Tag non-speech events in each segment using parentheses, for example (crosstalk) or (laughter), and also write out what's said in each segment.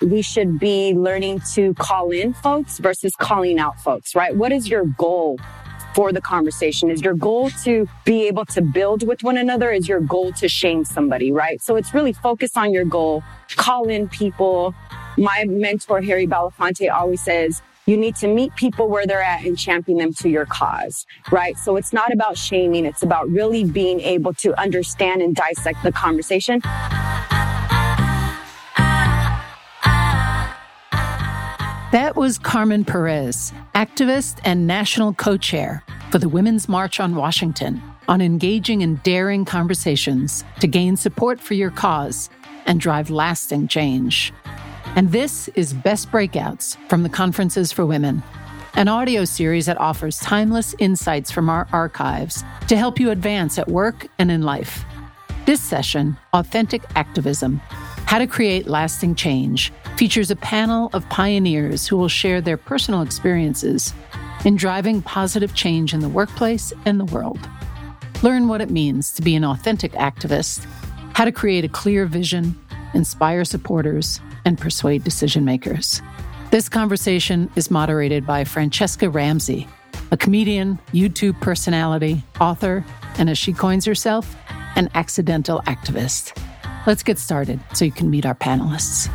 we should be learning to call in folks versus calling out folks, right? What is your goal for the conversation? Is your goal to be able to build with one another? Is your goal to shame somebody, right? So it's really focus on your goal, call in people. My mentor, Harry Belafonte, always says, you need to meet people where they're at and champion them to your cause, right? So it's not about shaming. It's about really being able to understand and dissect the conversation. That was Carmen Perez, activist and national co chair for the Women's March on Washington, on engaging in daring conversations to gain support for your cause and drive lasting change. And this is Best Breakouts from the Conferences for Women, an audio series that offers timeless insights from our archives to help you advance at work and in life. This session, Authentic Activism How to Create Lasting Change, features a panel of pioneers who will share their personal experiences in driving positive change in the workplace and the world. Learn what it means to be an authentic activist, how to create a clear vision, inspire supporters, and persuade decision makers. This conversation is moderated by Franchesca Ramsey, a comedian, YouTube personality, author, and as she coins herself, an accidental activist. Let's get started so you can meet our panelists.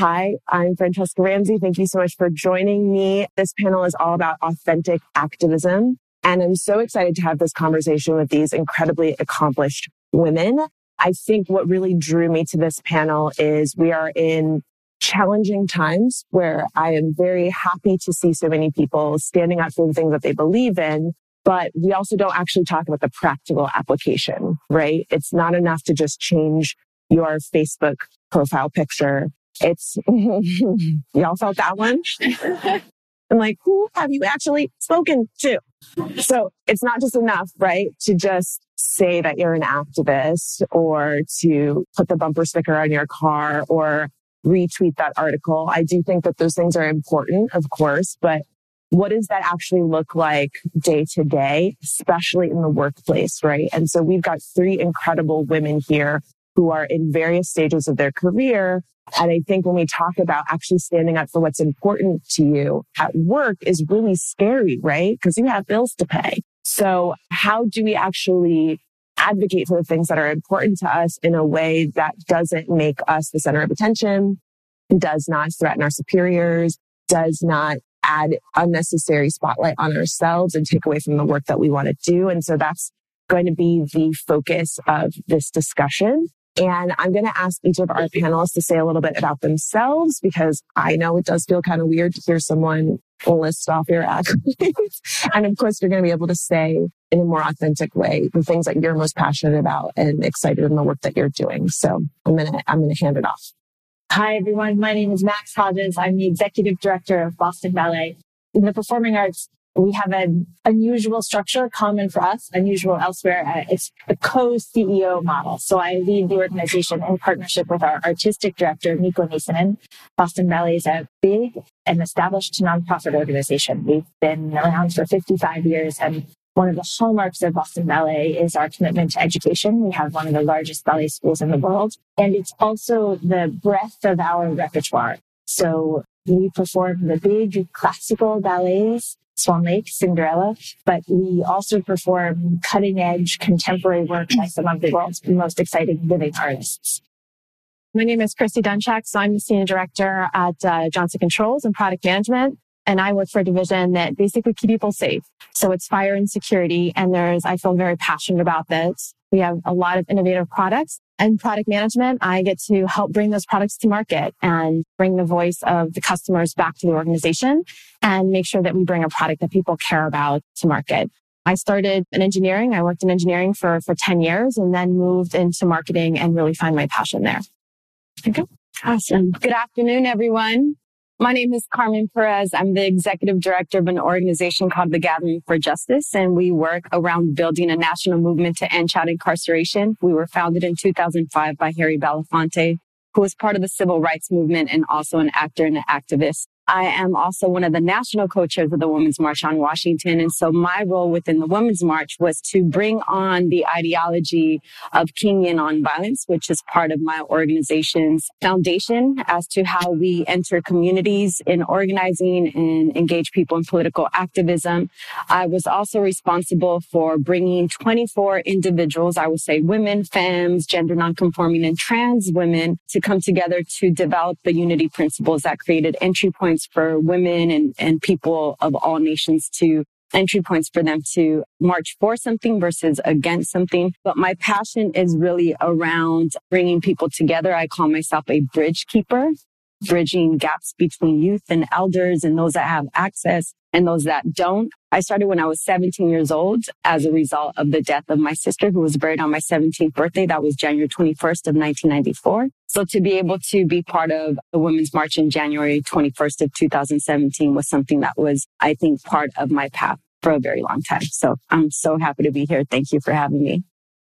Hi, I'm Franchesca Ramsey. Thank you so much for joining me. This panel is all about authentic activism. And I'm so excited to have this conversation with these incredibly accomplished women. I think what really drew me to this panel is we are in challenging times where I am very happy to see so many people standing up for the things that they believe in. But we also don't actually talk about the practical application, right? It's not enough to just change your Facebook profile picture. It's, (laughs) y'all felt that one? I'm like, who have you actually spoken to? So it's not just enough, right? To just say that you're an activist or to put the bumper sticker on your car or retweet that article. I do think that those things are important, of course, but what does that actually look like day to day, especially in the workplace, right? And so we've got three incredible women here who are in various stages of their career. And I think when we talk about actually standing up for what's important to you at work is really scary, right? Because you have bills to pay. So how do we actually advocate for the things that are important to us in a way that doesn't make us the center of attention, does not threaten our superiors, does not add unnecessary spotlight on ourselves and take away from the work that we want to do. And so that's going to be the focus of this discussion. And I'm going to ask each of our panelists to say a little bit about themselves because I know it does feel kind of weird to hear someone list off your accolades. (laughs) and of course, you're going to be able to say in a more authentic way the things that you're most passionate about and excited in the work that you're doing. So I'm going to, I'm going to hand it off. Hi, everyone. My name is Max Hodges. I'm the executive director of Boston Ballet. In the performing arts, we have an unusual structure common for us, unusual elsewhere. Uh, it's a co-CEO model. So I lead the organization in partnership with our artistic director, Mikko Nissinen. Boston Ballet is a big and established nonprofit organization. We've been around for 55 years and one of the hallmarks of Boston Ballet is our commitment to education. We have one of the largest ballet schools in the world. And it's also the breadth of our repertoire. So we perform the big classical ballets Swan Lake, Cinderella, but we also perform cutting edge contemporary work by some of the world's most exciting living artists. My name is Christy Dunchak. So I'm the senior director at uh, Johnson Controls and product management. And I work for a division that basically keep people safe. So it's fire and security. And there's, I feel very passionate about this. We have a lot of innovative products and product management. I get to help bring those products to market and bring the voice of the customers back to the organization and make sure that we bring a product that people care about to market. I started in engineering. I worked in engineering for, for 10 years and then moved into marketing and really find my passion there. Okay. Awesome. Good afternoon, everyone. My name is Carmen Perez. I'm the executive director of an organization called the Gathering for Justice, and we work around building a national movement to end child incarceration. We were founded in 2005 by Harry Belafonte, who was part of the civil rights movement and also an actor and an activist. I am also one of the national co-chairs of the Women's March on Washington. And so my role within the Women's March was to bring on the ideology of Kingian nonviolence, which is part of my organization's foundation as to how we enter communities in organizing and engage people in political activism. I was also responsible for bringing 24 individuals, I would say women, femmes, gender nonconforming and trans women to come together to develop the unity principles that created entry points points for women and, and people of all nations to entry points for them to march for something versus against something. But my passion is really around bringing people together. I call myself a bridge keeper bridging gaps between youth and elders and those that have access and those that don't. I started when I was 17 years old as a result of the death of my sister who was buried on my 17th birthday. That was January 21st of 1994. So to be able to be part of the Women's March in January 21st of 2017 was something that was, I think, part of my path for a very long time. So I'm so happy to be here. Thank you for having me.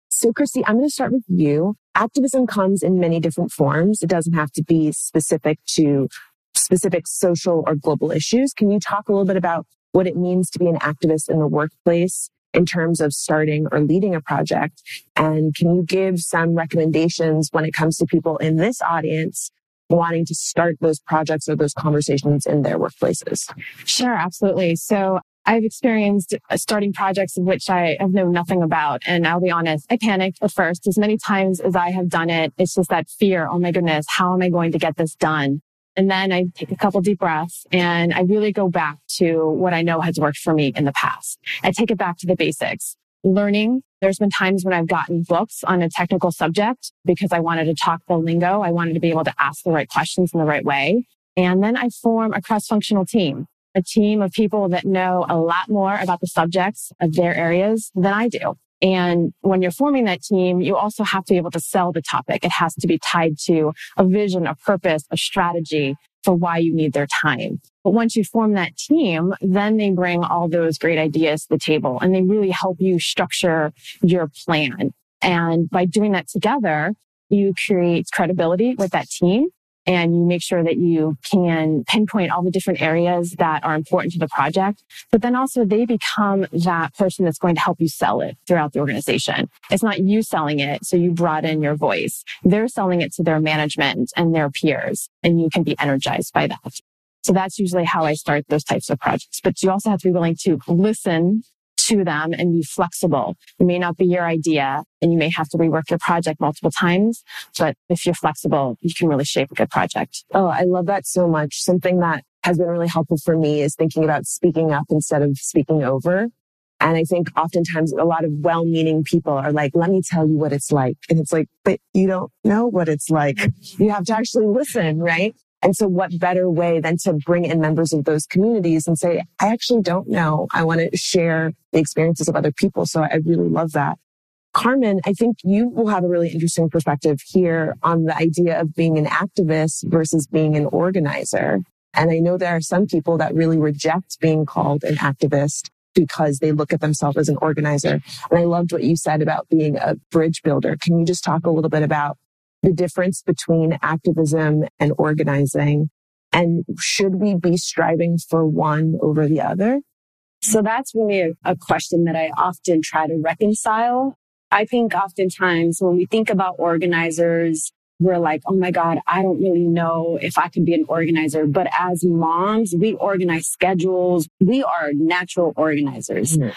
So, Christy, I'm going to start with you. Activism comes in many different forms. It doesn't have to be specific to specific social or global issues. Can you talk a little bit about what it means to be an activist in the workplace in terms of starting or leading a project? And can you give some recommendations when it comes to people in this audience wanting to start those projects or those conversations in their workplaces? Sure, absolutely. So I've experienced uh, starting projects of which I have known nothing about. And I'll be honest, I panicked at first as many times as I have done it. It's just that fear. Oh my goodness. How am I going to get this done? And then I take a couple deep breaths and I really go back to what I know has worked for me in the past. I take it back to the basics. Learning. There's been times when I've gotten books on a technical subject because I wanted to talk the lingo. I wanted to be able to ask the right questions in the right way. And then I form a cross functional team a team of people that know a lot more about the subjects of their areas than I do. And when you're forming that team, you also have to be able to sell the topic. It has to be tied to a vision, a purpose, a strategy for why you need their time. But once you form that team, then they bring all those great ideas to the table and they really help you structure your plan. And by doing that together, you create credibility with that team and you make sure that you can pinpoint all the different areas that are important to the project. But then also they become that person that's going to help you sell it throughout the organization. It's not you selling it. So you brought in your voice. They're selling it to their management and their peers and you can be energized by that. So that's usually how I start those types of projects. But you also have to be willing to listen to them and be flexible. It may not be your idea and you may have to rework your project multiple times, but if you're flexible, you can really shape a good project. Oh, I love that so much. Something that has been really helpful for me is thinking about speaking up instead of speaking over. And I think oftentimes a lot of well-meaning people are like, let me tell you what it's like. And it's like, but you don't know what it's like. Mm-hmm. You have to actually listen, right? And so what better way than to bring in members of those communities and say, I actually don't know. I want to share the experiences of other people. So I really love that. Carmen, I think you will have a really interesting perspective here on the idea of being an activist versus being an organizer. And I know there are some people that really reject being called an activist because they look at themselves as an organizer. And I loved what you said about being a bridge builder. Can you just talk a little bit about the difference between activism and organizing? And should we be striving for one over the other? So that's really a, a, question that I often try to reconcile. I think oftentimes when we think about organizers, we're like, oh my God, I don't really know if I could be an organizer. But as moms, we organize schedules. We are natural organizers. Mm-hmm.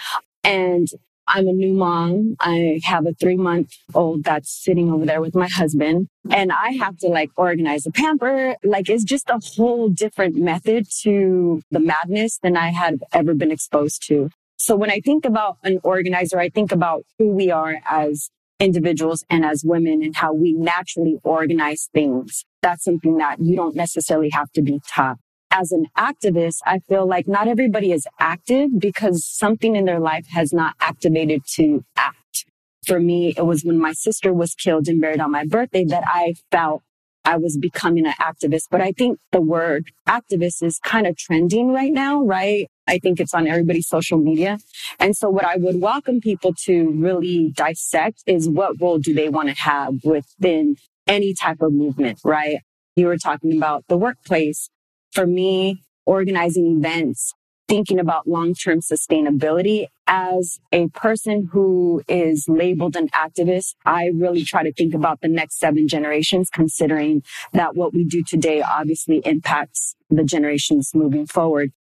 And I'm a new mom. I have a three month old that's sitting over there with my husband and I have to like organize a pamper. Like it's just a whole different method to the madness than I had ever been exposed to. So when I think about an organizer, I think about who we are as individuals and as women and how we naturally organize things. That's something that you don't necessarily have to be taught as an activist, I feel like not everybody is active because something in their life has not activated to act. For me, it was when my sister was killed and buried on my birthday that I felt I was becoming an activist. But I think the word activist is kind of trending right now, right? I think it's on everybody's social media. And so what I would welcome people to really dissect is what role do they want to have within any type of movement, right? You were talking about the workplace for me, organizing events, thinking about long-term sustainability as a person who is labeled an activist, I really try to think about the next seven generations, considering that what we do today obviously impacts the generations moving forward.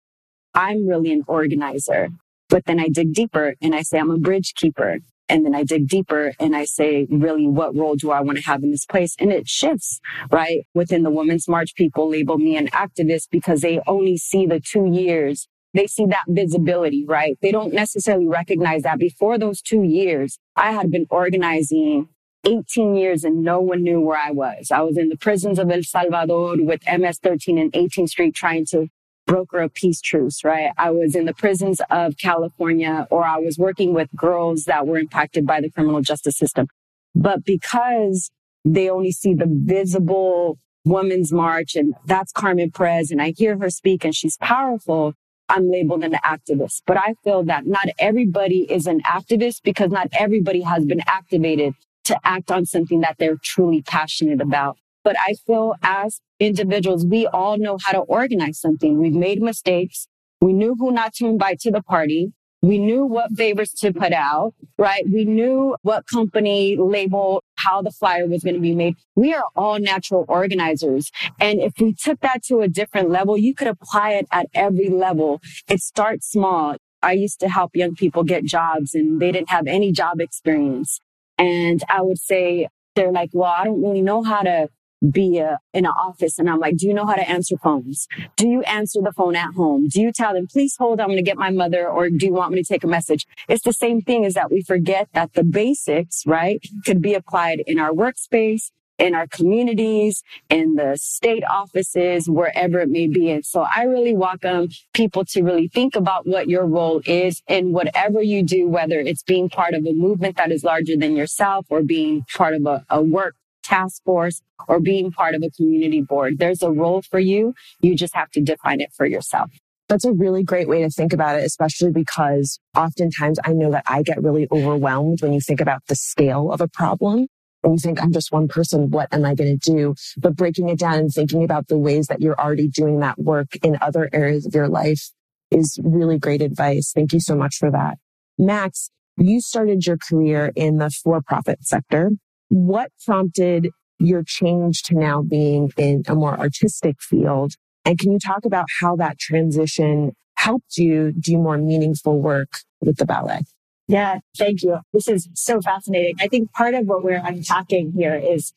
I'm really an organizer, but then I dig deeper and I say I'm a bridge keeper. And then I dig deeper and I say, really, what role do I want to have in this place? And it shifts, right? Within the Women's March, people label me an activist because they only see the two years. They see that visibility, right? They don't necessarily recognize that before those two years, I had been organizing 18 years and no one knew where I was. I was in the prisons of El Salvador with MS 13 and 18th Street trying to broker a peace truce, right? I was in the prisons of California or I was working with girls that were impacted by the criminal justice system. But because they only see the visible women's march and that's Carmen Perez and I hear her speak and she's powerful, I'm labeled an activist. But I feel that not everybody is an activist because not everybody has been activated to act on something that they're truly passionate about. But I feel as individuals, we all know how to organize something. We've made mistakes. We knew who not to invite to the party. We knew what favors to put out, right? We knew what company label, how the flyer was going to be made. We are all natural organizers. And if we took that to a different level, you could apply it at every level. It starts small. I used to help young people get jobs and they didn't have any job experience. And I would say, they're like, well, I don't really know how to be a, in an office and I'm like, do you know how to answer phones? Do you answer the phone at home? Do you tell them, please hold, I'm going to get my mother or do you want me to take a message? It's the same thing is that we forget that the basics, right, could be applied in our workspace, in our communities, in the state offices, wherever it may be. And so I really welcome people to really think about what your role is in whatever you do, whether it's being part of a movement that is larger than yourself or being part of a, a work task force or being part of a community board. There's a role for you. You just have to define it for yourself. That's a really great way to think about it, especially because oftentimes I know that I get really overwhelmed when you think about the scale of a problem. And you think, I'm just one person. What am I going to do? But breaking it down and thinking about the ways that you're already doing that work in other areas of your life is really great advice. Thank you so much for that. Max, you started your career in the for profit sector what prompted your change to now being in a more artistic field? And can you talk about how that transition helped you do more meaningful work with the ballet? Yeah, thank you. This is so fascinating. I think part of what we're unpacking here is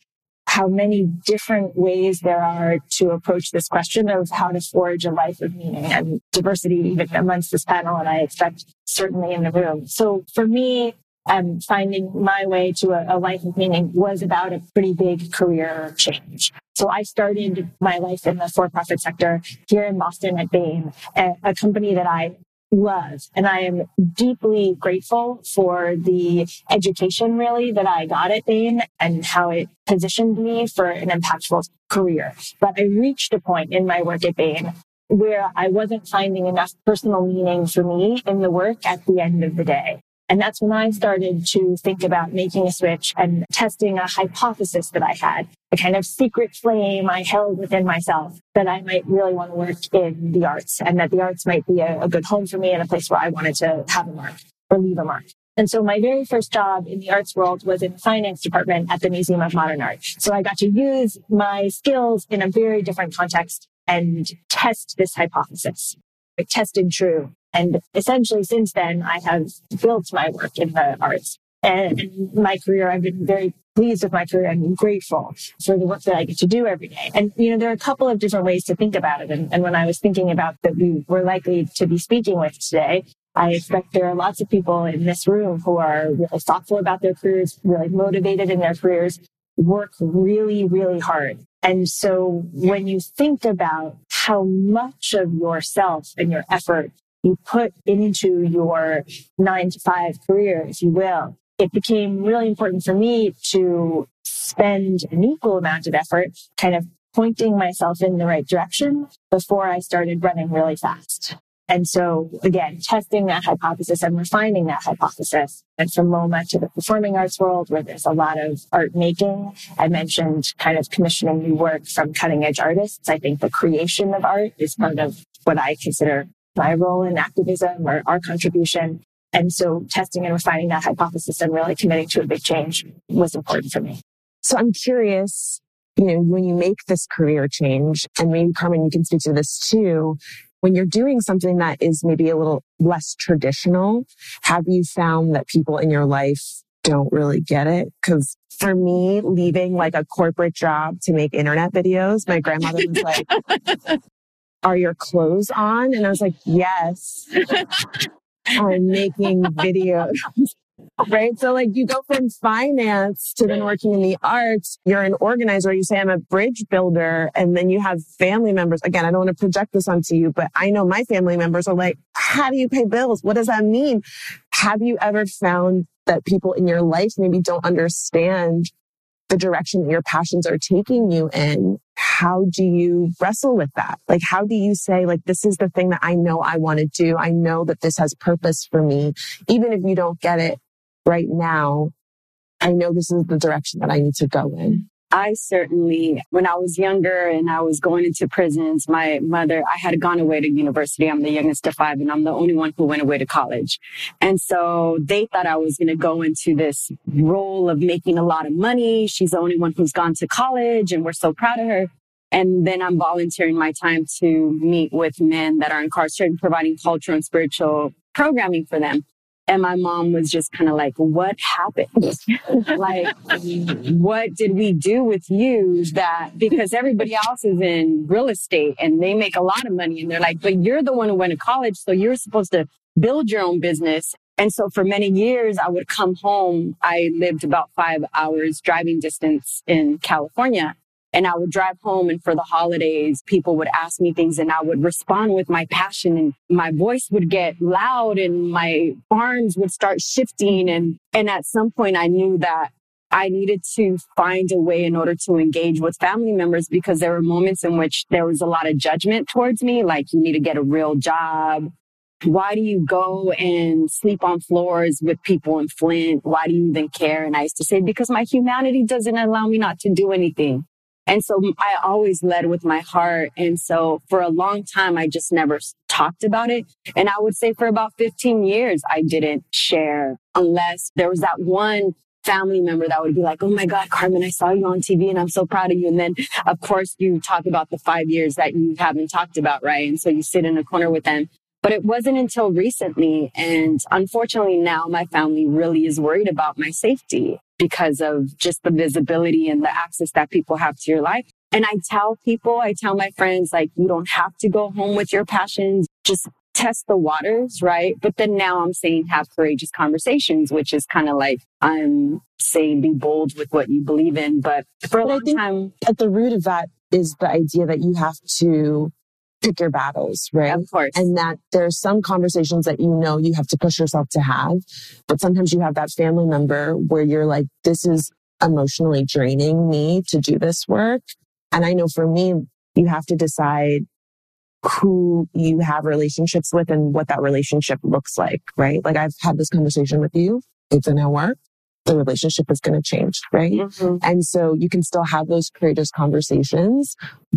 how many different ways there are to approach this question of how to forge a life of meaning and diversity even amongst this panel. And I expect certainly in the room. So for me, um, finding my way to a, a life of meaning was about a pretty big career change. So I started my life in the for-profit sector here in Boston at Bain, a, a company that I love. And I am deeply grateful for the education really that I got at Bain and how it positioned me for an impactful career. But I reached a point in my work at Bain where I wasn't finding enough personal meaning for me in the work at the end of the day. And that's when I started to think about making a switch and testing a hypothesis that I had, a kind of secret flame I held within myself that I might really want to work in the arts and that the arts might be a, a good home for me and a place where I wanted to have a mark or leave a mark. And so my very first job in the arts world was in the finance department at the Museum of Modern Art. So I got to use my skills in a very different context and test this hypothesis. Tested true and essentially since then, I have built my work in the arts and my career. I've been very pleased with my career and grateful for the work that I get to do every day. And, you know, there are a couple of different ways to think about it. And, and when I was thinking about that we were likely to be speaking with today, I expect there are lots of people in this room who are really thoughtful about their careers, really motivated in their careers, work really, really hard. And so when you think about how much of yourself and your effort you put into your nine to five career, if you will, it became really important for me to spend an equal amount of effort kind of pointing myself in the right direction before I started running really fast. And so again, testing that hypothesis and refining that hypothesis. And from MoMA to the performing arts world, where there's a lot of art making, I mentioned kind of commissioning new work from cutting edge artists. I think the creation of art is part of what I consider my role in activism or our contribution. And so testing and refining that hypothesis and really committing to a big change was important for me. So I'm curious, you know, when you make this career change, and maybe Carmen, you can speak to this too, when you're doing something that is maybe a little less traditional, have you found that people in your life don't really get it? Because for me, leaving like a corporate job to make internet videos, my grandmother was like, Are your clothes on? And I was like, Yes. (laughs) I'm making videos. Right? So like you go from finance to then working in the arts, you're an organizer, you say I'm a bridge builder, and then you have family members. Again, I don't want to project this onto you, but I know my family members are like, how do you pay bills? What does that mean? Have you ever found that people in your life maybe don't understand the direction that your passions are taking you in? How do you wrestle with that? Like, how do you say, like, this is the thing that I know I want to do. I know that this has purpose for me. Even if you don't get it right now, I know this is the direction that I need to go in. I certainly, when I was younger and I was going into prisons, my mother, I had gone away to university. I'm the youngest of five and I'm the only one who went away to college. And so they thought I was going to go into this role of making a lot of money. She's the only one who's gone to college and we're so proud of her. And then I'm volunteering my time to meet with men that are incarcerated, providing cultural and spiritual programming for them. And my mom was just kind of like, what happened? (laughs) like, what did we do with you that, because everybody else is in real estate and they make a lot of money. And they're like, but you're the one who went to college. So you're supposed to build your own business. And so for many years, I would come home. I lived about five hours driving distance in California. And I would drive home and for the holidays, people would ask me things and I would respond with my passion and my voice would get loud and my arms would start shifting. And, and at some point I knew that I needed to find a way in order to engage with family members because there were moments in which there was a lot of judgment towards me, like you need to get a real job. Why do you go and sleep on floors with people in Flint? Why do you even care? And I used to say, because my humanity doesn't allow me not to do anything. And so I always led with my heart. And so for a long time, I just never talked about it. And I would say for about 15 years, I didn't share unless there was that one family member that would be like, Oh my God, Carmen, I saw you on TV and I'm so proud of you. And then of course you talk about the five years that you haven't talked about, right? And so you sit in a corner with them. But it wasn't until recently. And unfortunately now my family really is worried about my safety because of just the visibility and the access that people have to your life. And I tell people, I tell my friends, like, you don't have to go home with your passions. Just test the waters, right? But then now I'm saying have courageous conversations, which is kind of like I'm saying be bold with what you believe in. But for a long time, at the root of that is the idea that you have to pick your battles, right? Of course. And that there's some conversations that you know you have to push yourself to have, but sometimes you have that family member where you're like, this is emotionally draining me to do this work. And I know for me, you have to decide who you have relationships with and what that relationship looks like, right? Like I've had this conversation with you. It's in our work the relationship is going to change, right? Mm-hmm. And so you can still have those courageous conversations,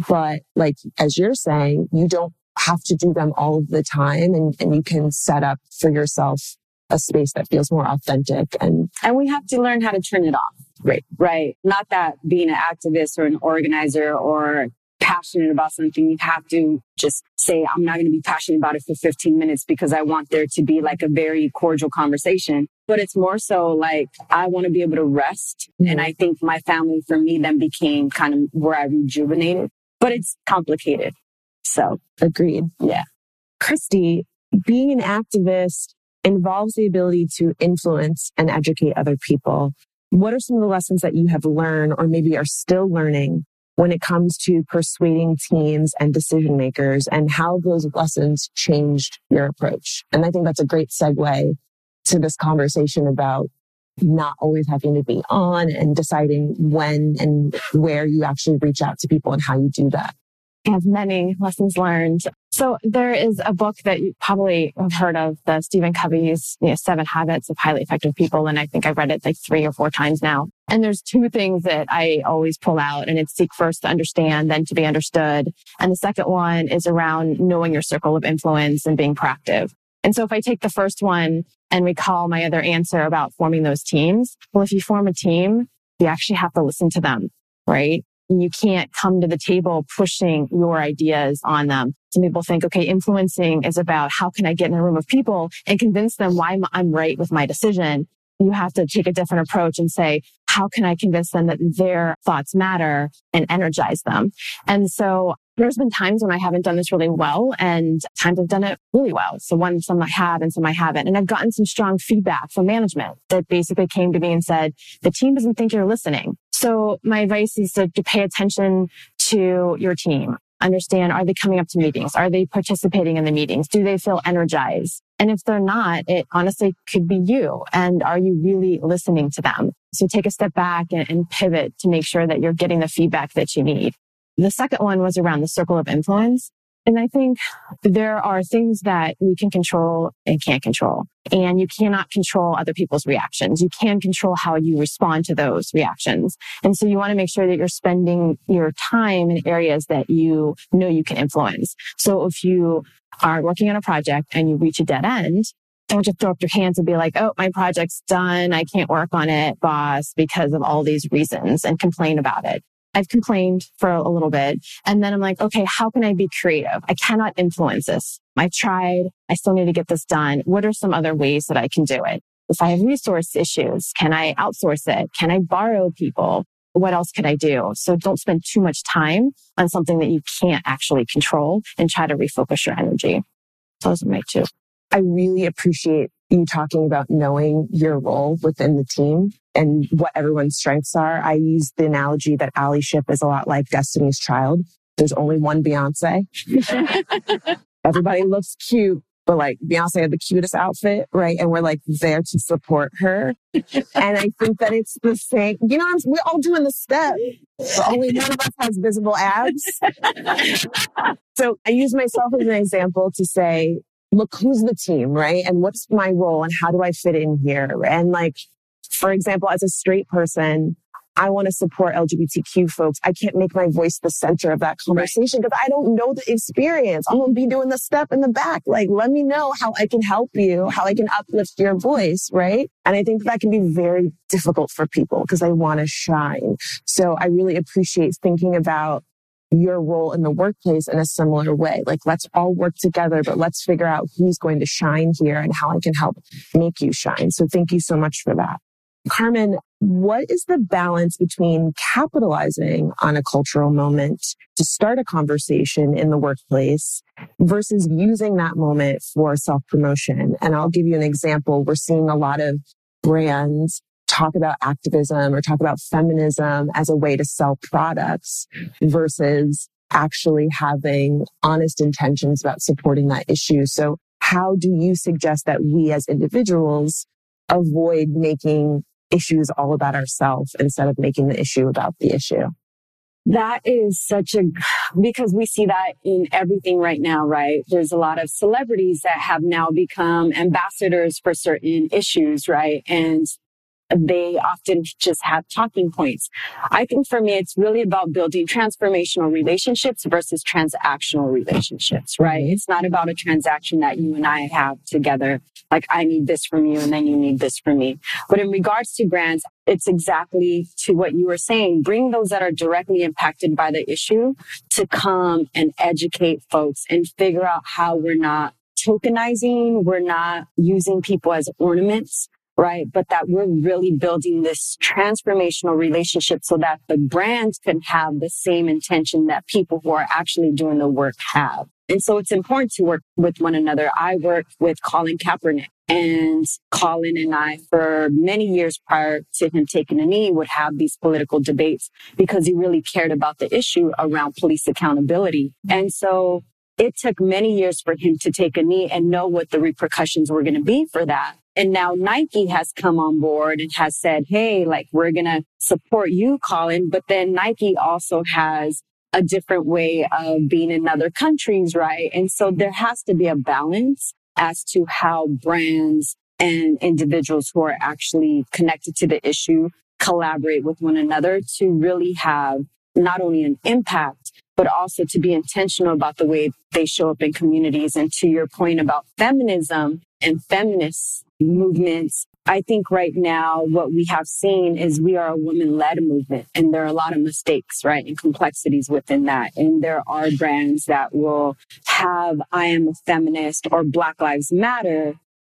but like, as you're saying, you don't have to do them all of the time and, and you can set up for yourself a space that feels more authentic and and we have to learn how to turn it off right right not that being an activist or an organizer or passionate about something, you have to just say, I'm not going to be passionate about it for 15 minutes because I want there to be like a very cordial conversation. But it's more so like, I want to be able to rest. Mm-hmm. And I think my family for me then became kind of where I rejuvenated, but it's complicated. So agreed. Yeah. Christy, being an activist involves the ability to influence and educate other people. What are some of the lessons that you have learned or maybe are still learning when it comes to persuading teams and decision makers and how those lessons changed your approach. And I think that's a great segue to this conversation about not always having to be on and deciding when and where you actually reach out to people and how you do that. Have many lessons learned. So there is a book that you probably have heard of, the Stephen Covey's you know, Seven Habits of Highly Effective People. And I think I've read it like three or four times now. And there's two things that I always pull out and it's seek first to understand, then to be understood. And the second one is around knowing your circle of influence and being proactive. And so if I take the first one and recall my other answer about forming those teams, well, if you form a team, you actually have to listen to them, right? You can't come to the table pushing your ideas on them. Some people think, okay, influencing is about how can I get in a room of people and convince them why I'm right with my decision. You have to take a different approach and say, how can I convince them that their thoughts matter and energize them? And so there's been times when I haven't done this really well and times I've done it really well. So one, some I have and some I haven't. And I've gotten some strong feedback from management that basically came to me and said, the team doesn't think you're listening. So my advice is to, to pay attention to your team. Understand, are they coming up to meetings? Are they participating in the meetings? Do they feel energized? And if they're not, it honestly could be you. And are you really listening to them? So take a step back and, and pivot to make sure that you're getting the feedback that you need. The second one was around the circle of influence. And I think there are things that we can control and can't control. And you cannot control other people's reactions. You can control how you respond to those reactions. And so you want to make sure that you're spending your time in areas that you know you can influence. So if you are working on a project and you reach a dead end, don't just throw up your hands and be like, oh, my project's done. I can't work on it, boss, because of all these reasons and complain about it. I've complained for a little bit. And then I'm like, okay, how can I be creative? I cannot influence this. I've tried. I still need to get this done. What are some other ways that I can do it? If I have resource issues, can I outsource it? Can I borrow people? What else could I do? So don't spend too much time on something that you can't actually control and try to refocus your energy. Those are my two. I really appreciate you talking about knowing your role within the team and what everyone's strengths are. I use the analogy that allyship is a lot like Destiny's Child. There's only one Beyonce. (laughs) Everybody looks cute, but like Beyonce had the cutest outfit, right? And we're like there to support her. and I think that it's the same. You know, we're all doing the step. But only one of us has visible abs. so I use myself as an example to say, look, who's the team, right? And what's my role and how do I fit in here? And like, for example, as a straight person, I want to support LGBTQ folks. I can't make my voice the center of that conversation because right. I don't know the experience. I'm going to be doing the step in the back. Like, let me know how I can help you, how I can uplift your voice, right? And I think that can be very difficult for people because they want to shine. So I really appreciate thinking about your role in the workplace in a similar way. Like, let's all work together, but let's figure out who's going to shine here and how I can help make you shine. So thank you so much for that. Carmen, what is the balance between capitalizing on a cultural moment to start a conversation in the workplace versus using that moment for self promotion? And I'll give you an example. We're seeing a lot of brands talk about activism or talk about feminism as a way to sell products versus actually having honest intentions about supporting that issue. So how do you suggest that we as individuals avoid making issues all about ourselves instead of making the issue about the issue? That is such a, because we see that in everything right now, right? There's a lot of celebrities that have now become ambassadors for certain issues, right? And they often just have talking points. I think for me, it's really about building transformational relationships versus transactional relationships, right? Mm-hmm. It's not about a transaction that you and I have together. Like I need this from you and then you need this from me. But in regards to brands, it's exactly to what you were saying. Bring those that are directly impacted by the issue to come and educate folks and figure out how we're not tokenizing. We're not using people as ornaments right? But that we're really building this transformational relationship so that the brands can have the same intention that people who are actually doing the work have. And so it's important to work with one another. I worked with Colin Kaepernick and Colin and I for many years prior to him taking a knee would have these political debates because he really cared about the issue around police accountability. And so it took many years for him to take a knee and know what the repercussions were going to be for that. And now Nike has come on board and has said, Hey, like we're going to support you, Colin. But then Nike also has a different way of being in other countries, right? And so there has to be a balance as to how brands and individuals who are actually connected to the issue collaborate with one another to really have not only an impact, but also to be intentional about the way they show up in communities. And to your point about feminism and feminist movements, I think right now what we have seen is we are a woman led movement and there are a lot of mistakes, right? And complexities within that. And there are brands that will have, I am a feminist or Black Lives Matter,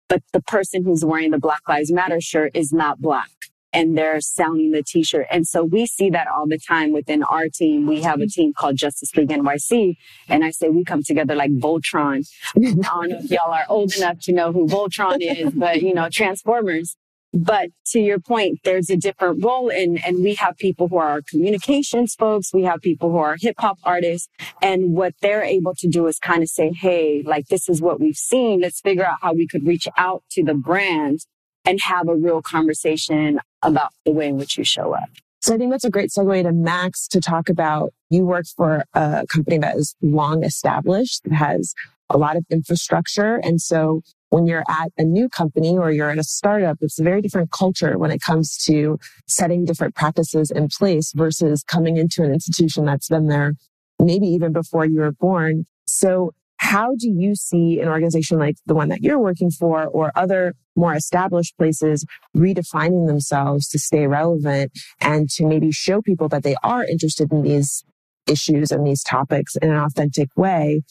but the person who's wearing the Black Lives Matter shirt is not Black and they're selling the t-shirt. And so we see that all the time within our team. We have a mm-hmm. team called Justice League NYC. And I say we come together like Voltron. (laughs) I don't know if y'all are old enough to know who Voltron is, but you know, Transformers. But to your point, there's a different role and, and we have people who are communications folks. We have people who are hip hop artists. And what they're able to do is kind of say, Hey, like this is what we've seen. Let's figure out how we could reach out to the brand and have a real conversation about the way in which you show up. So I think that's a great segue to Max to talk about you work for a company that is long established, that has a lot of infrastructure. And so when you're at a new company or you're at a startup, it's a very different culture when it comes to setting different practices in place versus coming into an institution that's been there maybe even before you were born. So how do you see an organization like the one that you're working for or other more established places redefining themselves to stay relevant and to maybe show people that they are interested in these issues and these topics in an authentic way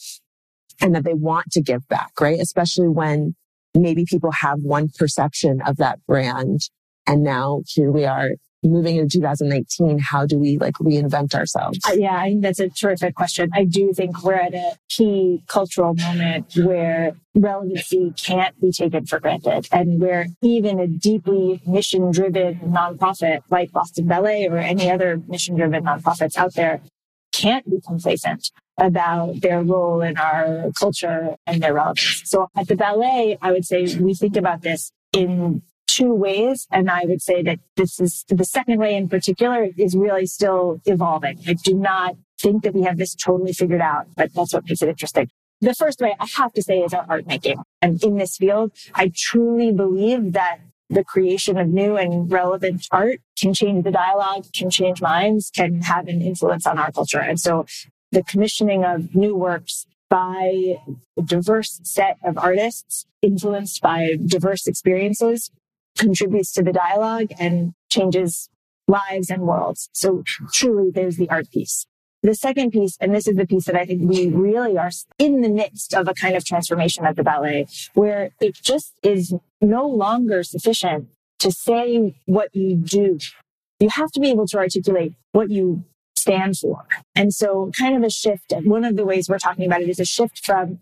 and that they want to give back, right? Especially when maybe people have one perception of that brand. And now here we are moving into 2019, how do we like reinvent ourselves? Uh, yeah, I think that's a terrific question. I do think we're at a key cultural moment where relevancy can't be taken for granted and where even a deeply mission driven nonprofit like Boston Ballet or any other mission driven nonprofits out there can't be complacent about their role in our culture and their relevance. So at the ballet, I would say we think about this in two ways. And I would say that this is the second way in particular is really still evolving. I do not think that we have this totally figured out, but that's what makes it interesting. The first way I have to say is our art making. And in this field, I truly believe that the creation of new and relevant art can change the dialogue, can change minds, can have an influence on our culture. And so the commissioning of new works by a diverse set of artists influenced by diverse experiences contributes to the dialogue and changes lives and worlds. So truly there's the art piece. The second piece, and this is the piece that I think we really are in the midst of a kind of transformation of the ballet, where it just is no longer sufficient to say what you do. You have to be able to articulate what you stand for. And so kind of a shift, one of the ways we're talking about it is a shift from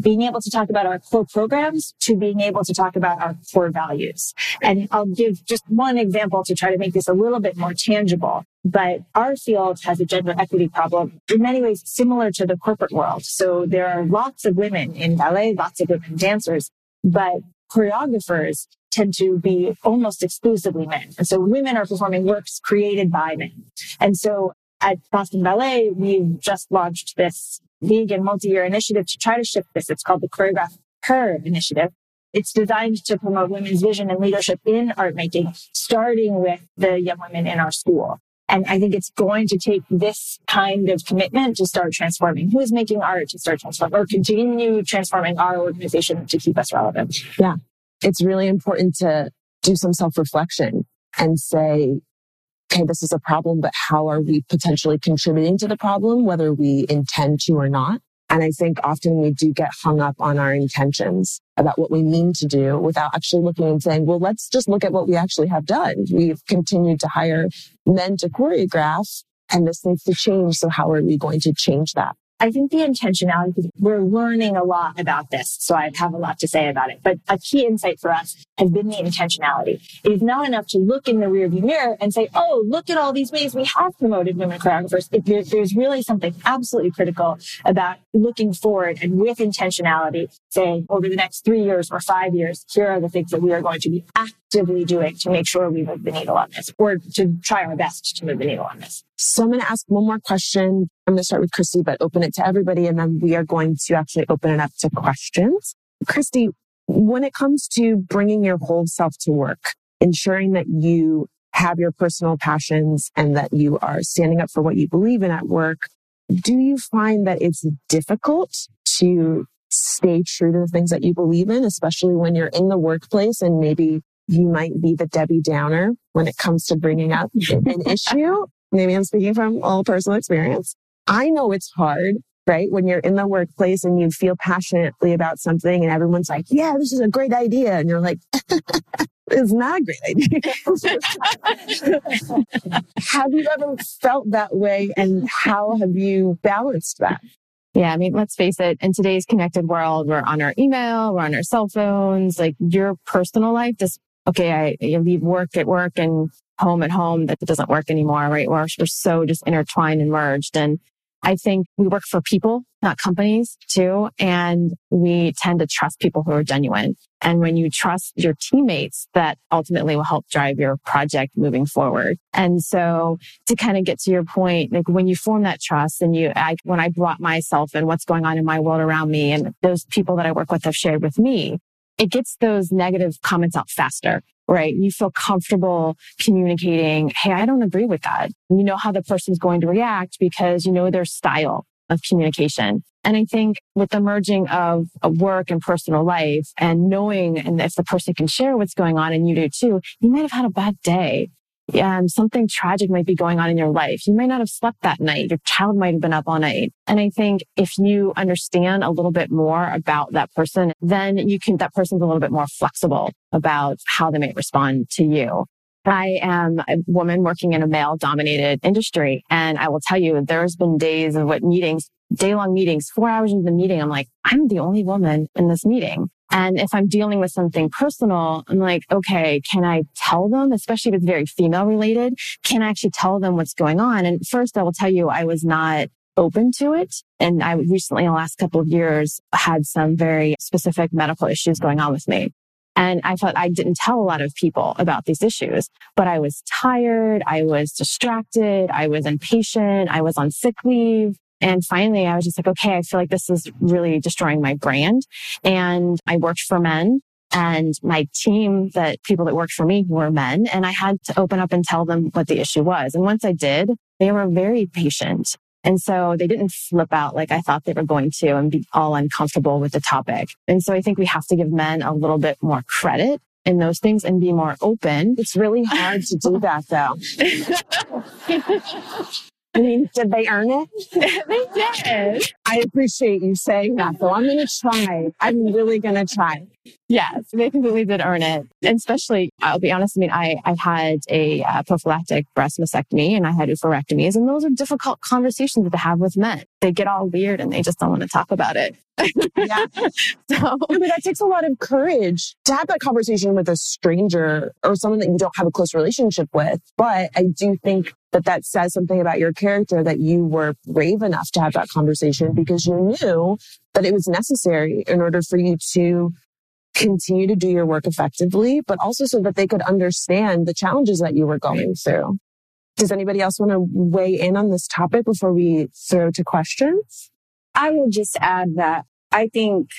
being able to talk about our core programs to being able to talk about our core values. And I'll give just one example to try to make this a little bit more tangible. But our field has a gender equity problem in many ways similar to the corporate world. So there are lots of women in ballet, lots of women dancers, but choreographers tend to be almost exclusively men. And so women are performing works created by men. And so at Boston Ballet, we've just launched this vegan multi-year initiative to try to shift this. It's called the Choreograph Her Initiative. It's designed to promote women's vision and leadership in art making, starting with the young women in our school. And I think it's going to take this kind of commitment to start transforming who is making art to start transforming or continue transforming our organization to keep us relevant. Yeah. It's really important to do some self reflection and say, okay, this is a problem, but how are we potentially contributing to the problem, whether we intend to or not? And I think often we do get hung up on our intentions about what we mean to do without actually looking and saying, well, let's just look at what we actually have done. We've continued to hire men to choreograph and this needs to change. So how are we going to change that? I think the intentionality, because we're learning a lot about this. So I have a lot to say about it. But a key insight for us has been the intentionality. It is not enough to look in the rearview mirror and say, oh, look at all these ways we have promoted women choreographers. There, there's really something absolutely critical about looking forward and with intentionality saying over the next three years or five years, here are the things that we are going to be actively doing to make sure we move the needle on this or to try our best to move the needle on this. So I'm going to ask one more question. I'm going to start with Christy, but open it to everybody. And then we are going to actually open it up to questions. Christy, when it comes to bringing your whole self to work, ensuring that you have your personal passions and that you are standing up for what you believe in at work, do you find that it's difficult to stay true to the things that you believe in, especially when you're in the workplace and maybe you might be the Debbie Downer when it comes to bringing up an (laughs) issue? Maybe I'm speaking from all personal experience. I know it's hard right? When you're in the workplace and you feel passionately about something and everyone's like, yeah, this is a great idea. And you're like, (laughs) it's not a great idea. (laughs) have you ever felt that way and how have you balanced that? Yeah, I mean, let's face it, in today's connected world, we're on our email, we're on our cell phones, like your personal life, just, okay, I you leave work at work and home at home, that doesn't work anymore, right? We're, we're so just intertwined and merged. And I think we work for people, not companies too. And we tend to trust people who are genuine. And when you trust your teammates, that ultimately will help drive your project moving forward. And so to kind of get to your point, like when you form that trust and you, I, when I brought myself and what's going on in my world around me and those people that I work with have shared with me, it gets those negative comments out faster right? You feel comfortable communicating, Hey, I don't agree with that. You know how the person's going to react because you know their style of communication. And I think with the merging of uh, work and personal life and knowing and if the person can share what's going on and you do too, you might have had a bad day um, something tragic might be going on in your life. You might not have slept that night. Your child might have been up all night. And I think if you understand a little bit more about that person, then you can, that person's a little bit more flexible about how they might respond to you. I am a woman working in a male dominated industry. And I will tell you, there's been days of what meetings, day long meetings, four hours into the meeting. I'm like, I'm the only woman in this meeting. And if I'm dealing with something personal, I'm like, okay, can I tell them, especially if it's very female related? Can I actually tell them what's going on? And first, I will tell you, I was not open to it. And I recently, in the last couple of years, had some very specific medical issues going on with me. And I felt I didn't tell a lot of people about these issues, but I was tired. I was distracted. I was impatient. I was on sick leave. And finally, I was just like, okay, I feel like this is really destroying my brand. And I worked for men and my team that people that worked for me were men. And I had to open up and tell them what the issue was. And once I did, they were very patient. And so they didn't flip out like I thought they were going to and be all uncomfortable with the topic. And so I think we have to give men a little bit more credit in those things and be more open. It's really hard to do that though. (laughs) I mean, did they earn it? (laughs) they did. I appreciate you saying that, though. I'm going to try. I'm really going to try. Yes, they completely did earn it. And especially, I'll be honest, I mean, I, I had a uh, prophylactic breast mastectomy and I had oophorectomies, and those are difficult conversations to have with men. They get all weird and they just don't want to talk about it. yeah. (laughs) so, but that takes a lot of courage to have that conversation with a stranger or someone that you don't have a close relationship with. But I do think that that says something about your character that you were brave enough to have that conversation because you knew that it was necessary in order for you to continue to do your work effectively, but also so that they could understand the challenges that you were going through. Does anybody else want to weigh in on this topic before we throw to questions? I will just add that I think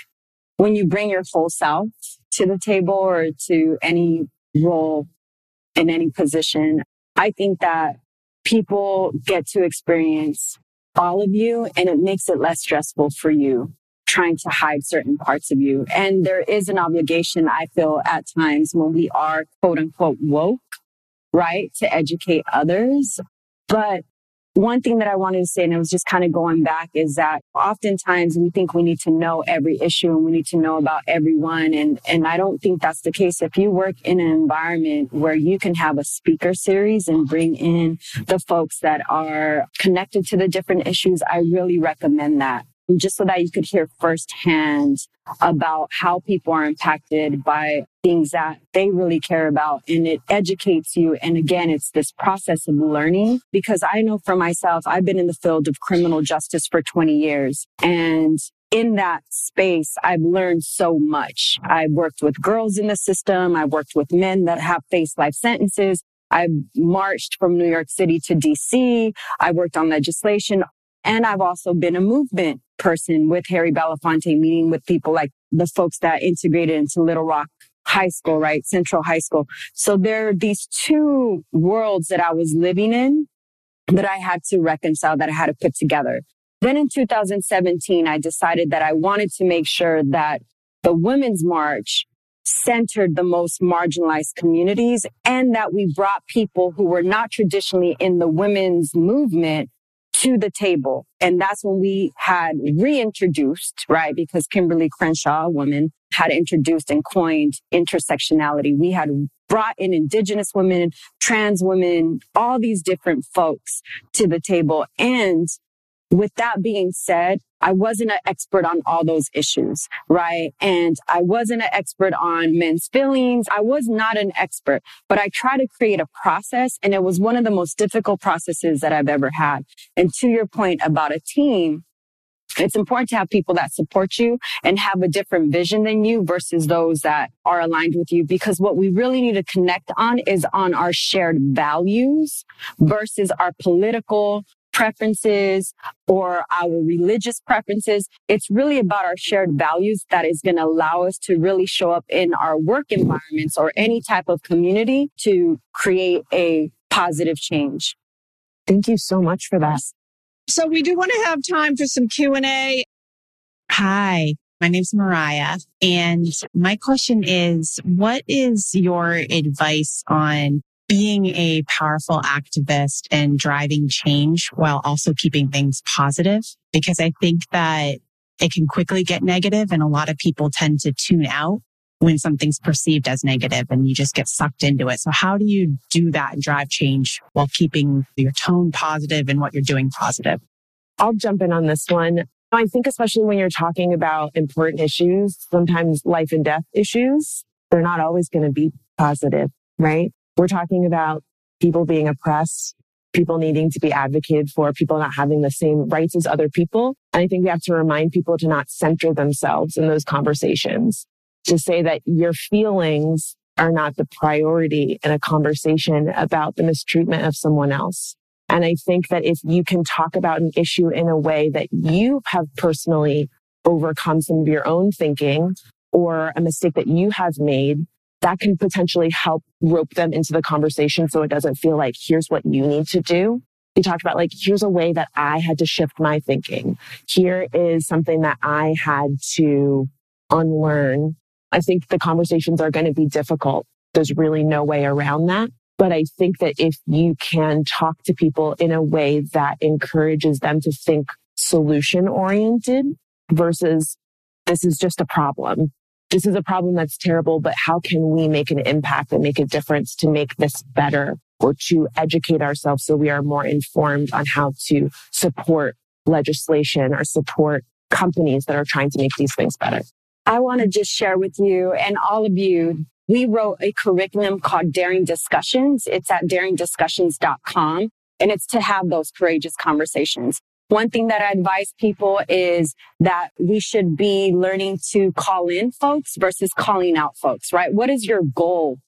when you bring your whole self to the table or to any role in any position, I think that people get to experience all of you and it makes it less stressful for you trying to hide certain parts of you. And there is an obligation, I feel, at times when we are quote unquote woke, right, to educate others. But one thing that I wanted to say, and it was just kind of going back, is that oftentimes we think we need to know every issue and we need to know about everyone. And, and I don't think that's the case. If you work in an environment where you can have a speaker series and bring in the folks that are connected to the different issues, I really recommend that just so that you could hear firsthand about how people are impacted by things that they really care about. And it educates you. And again, it's this process of learning because I know for myself, I've been in the field of criminal justice for 20 years and in that space, I've learned so much. I've worked with girls in the system. I've worked with men that have faced life sentences. I've marched from New York City to DC. I worked on legislation and I've also been a movement person with Harry Belafonte, meeting with people like the folks that integrated into Little Rock High School, right? Central High School. So there are these two worlds that I was living in that I had to reconcile, that I had to put together. Then in 2017, I decided that I wanted to make sure that the Women's March centered the most marginalized communities and that we brought people who were not traditionally in the women's movement to the table. And that's when we had reintroduced, right? Because Kimberly Crenshaw, a woman, had introduced and coined intersectionality. We had brought in indigenous women, trans women, all these different folks to the table. And with that being said, I wasn't an expert on all those issues, right? And I wasn't an expert on men's feelings. I was not an expert, but I tried to create a process and it was one of the most difficult processes that I've ever had. And to your point about a team, it's important to have people that support you and have a different vision than you versus those that are aligned with you. Because what we really need to connect on is on our shared values versus our political preferences or our religious preferences. It's really about our shared values that is going to allow us to really show up in our work environments or any type of community to create a positive change. Thank you so much for that. So we do want to have time for some Q&A. Hi, my name's Mariah. And my question is, what is your advice on being a powerful activist and driving change while also keeping things positive? Because I think that it can quickly get negative and a lot of people tend to tune out when something's perceived as negative and you just get sucked into it. So how do you do that and drive change while keeping your tone positive and what you're doing positive? I'll jump in on this one. I think especially when you're talking about important issues, sometimes life and death issues, they're not always going to be positive, right? We're talking about people being oppressed, people needing to be advocated for, people not having the same rights as other people. And I think we have to remind people to not center themselves in those conversations, to say that your feelings are not the priority in a conversation about the mistreatment of someone else. And I think that if you can talk about an issue in a way that you have personally overcome some of your own thinking or a mistake that you have made, that can potentially help rope them into the conversation so it doesn't feel like, here's what you need to do. You talked about like, here's a way that I had to shift my thinking. Here is something that I had to unlearn. I think the conversations are going to be difficult. There's really no way around that. But I think that if you can talk to people in a way that encourages them to think solution oriented versus this is just a problem this is a problem that's terrible, but how can we make an impact and make a difference to make this better or to educate ourselves so we are more informed on how to support legislation or support companies that are trying to make these things better? I want to just share with you and all of you. We wrote a curriculum called Daring Discussions. It's at daringdiscussions.com and it's to have those courageous conversations. One thing that I advise people is that we should be learning to call in folks versus calling out folks, right? What is your goal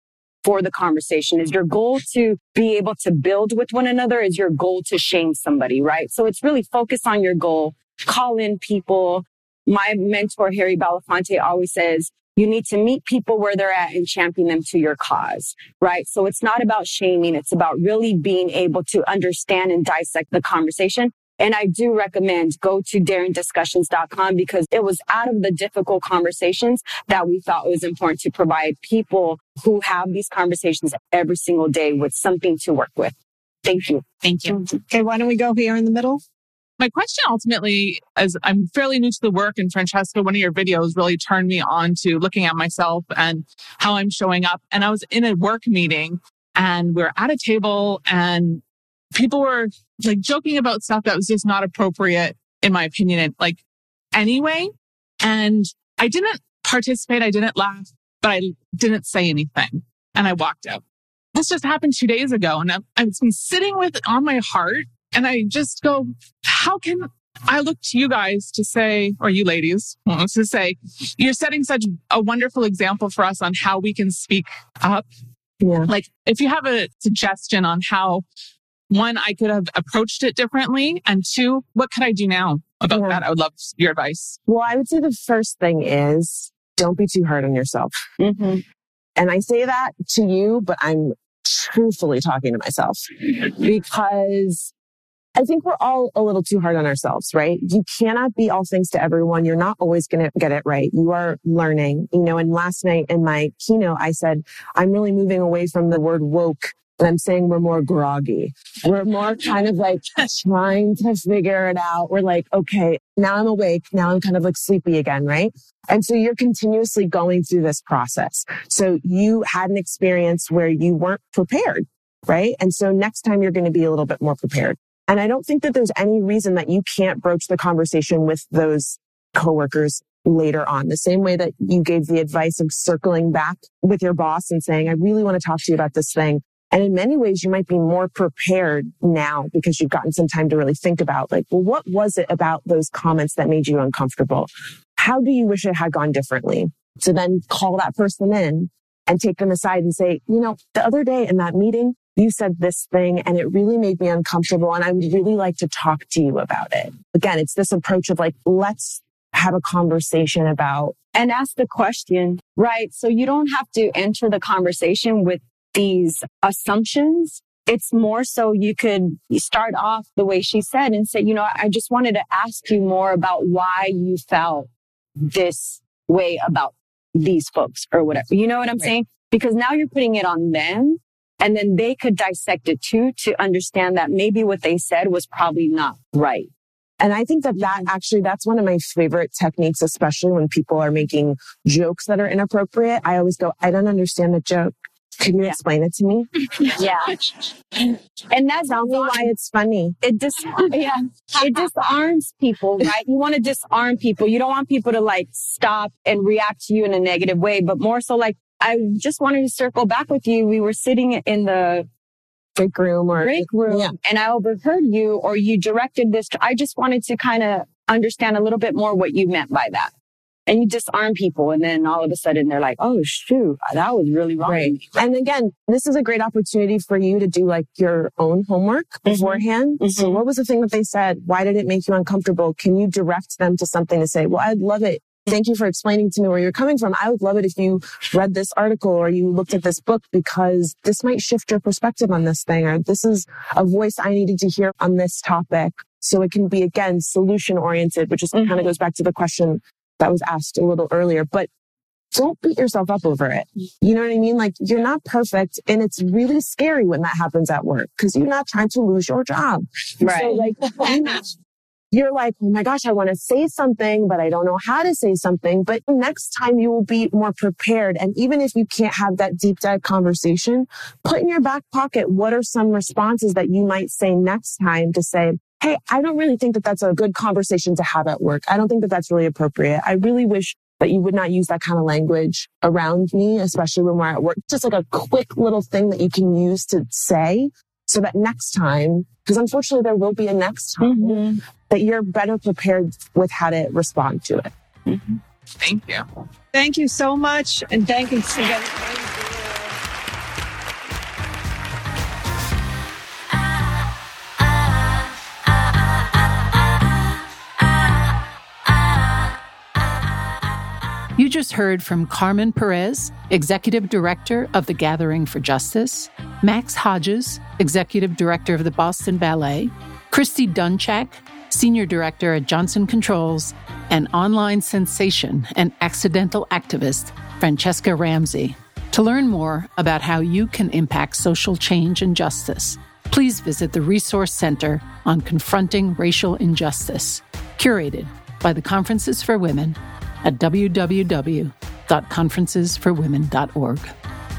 for the conversation? Is your goal to be able to build with one another? Is your goal to shame somebody, right? So it's really focus on your goal, call in people. My mentor, Harry Belafonte, always says, you need to meet people where they're at and champion them to your cause, right? So it's not about shaming. It's about really being able to understand and dissect the conversation and I do recommend go to daringdiscussions.com because it was out of the difficult conversations that we thought it was important to provide people who have these conversations every single day with something to work with. Thank you. Thank you. Okay, why don't we go here in the middle? My question ultimately is I'm fairly new to the work and Franchesca, one of your videos really turned me on to looking at myself and how I'm showing up. And I was in a work meeting and we are at a table and people were like joking about stuff that was just not appropriate, in my opinion, and like anyway. And I didn't participate. I didn't laugh, but I didn't say anything. And I walked out. This just happened two days ago. And I've, I've been sitting with it on my heart. And I just go, how can I look to you guys to say, or you ladies, to say, you're setting such a wonderful example for us on how we can speak up Yeah. Like if you have a suggestion on how one, I could have approached it differently. And two, what could I do now about Yeah. that? I would love your advice. Well, I would say the first thing is don't be too hard on yourself. Mm-hmm. And I say that to you, but I'm truthfully talking to myself because I think we're all a little too hard on ourselves, right? You cannot be all things to everyone. You're not always going to get it right. You are learning, you know, and last night in my keynote, I said, I'm really moving away from the word woke and I'm saying we're more groggy. We're more kind of like (laughs) trying to figure it out. We're like, okay, now I'm awake. Now I'm kind of like sleepy again, right? And so you're continuously going through this process. So you had an experience where you weren't prepared, right? And so next time you're going to be a little bit more prepared. And I don't think that there's any reason that you can't broach the conversation with those coworkers later on. The same way that you gave the advice of circling back with your boss and saying, I really want to talk to you about this thing. And in many ways, you might be more prepared now because you've gotten some time to really think about like, well, what was it about those comments that made you uncomfortable? How do you wish it had gone differently? So then call that person in and take them aside and say, you know, the other day in that meeting, you said this thing and it really made me uncomfortable. And I would really like to talk to you about it. Again, it's this approach of like, let's have a conversation about and ask the question, right? So you don't have to enter the conversation with these assumptions. It's more so you could start off the way she said and say, you know, I just wanted to ask you more about why you felt this way about these folks or whatever. You know what I'm Right. saying? Because now you're putting it on them and then they could dissect it too to understand that maybe what they said was probably not right. And I think that that mm-hmm. actually, that's one of my favorite techniques, especially when people are making jokes that are inappropriate. I always go, I don't understand the joke. Can you Yeah. explain it to me? (laughs) Yeah. And that's me why it's funny. it dis yeah it disarms people right you want to disarm people you don't want people to like stop and react to you in a negative way but more so like i just wanted to circle back with you we were sitting in the Break room or break room Yeah. and i overheard you or you directed this to, i just wanted to kind of understand a little bit more what you meant by that and you disarm people and then all of a sudden they're like oh shoot that was really wrong Right. And again, this is a great opportunity for you to do like your own homework Mhm. beforehand. So Mhm. what was the thing that they said? Why did it make you uncomfortable? Can you direct them to something to say, well, I'd love it. Thank you for explaining to me where you're coming from. I would love it if you read this article or you looked at this book because this might shift your perspective on this thing or this is a voice I needed to hear on this topic. So it can be again, solution oriented, which is kind Mhm. of goes back to the question that was asked a little earlier, but don't beat yourself up over it. You know what I mean? Like you're not perfect and it's really scary when that happens at work because you're not trying to lose your job. So Right. like (laughs) you're like, oh my gosh, I want to say something, but I don't know how to say something. But next time you will be more prepared. And even if you can't have that deep dive conversation, put in your back pocket what are some responses that you might say next time to say, Hey, I don't really think that that's a good conversation to have at work. I don't think that that's really appropriate. I really wish that you would not use that kind of language around me, especially when we're at work. Just like a quick little thing that you can use to say so that next time, because unfortunately there will be a next time, Mhm. that you're better prepared with how to respond to it. Thank you. Thank you so much. And thank you again. You just heard from Carmen Perez, Executive Director of the Gathering for Justice, Max Hodges, Executive Director of the Boston Ballet, Christy Dunchak, Senior Director at Johnson Controls, and online sensation and accidental activist Franchesca Ramsey. To learn more about how you can impact social change and justice, please visit the Resource Center on Confronting Racial Injustice, curated by the Conferences for Women at www.conferencesforwomen.org.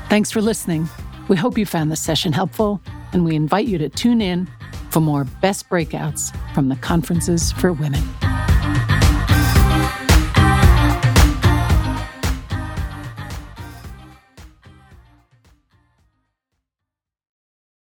Thanks for listening. We hope you found this session helpful, and we invite you to tune in for more best breakouts from the Conferences for Women.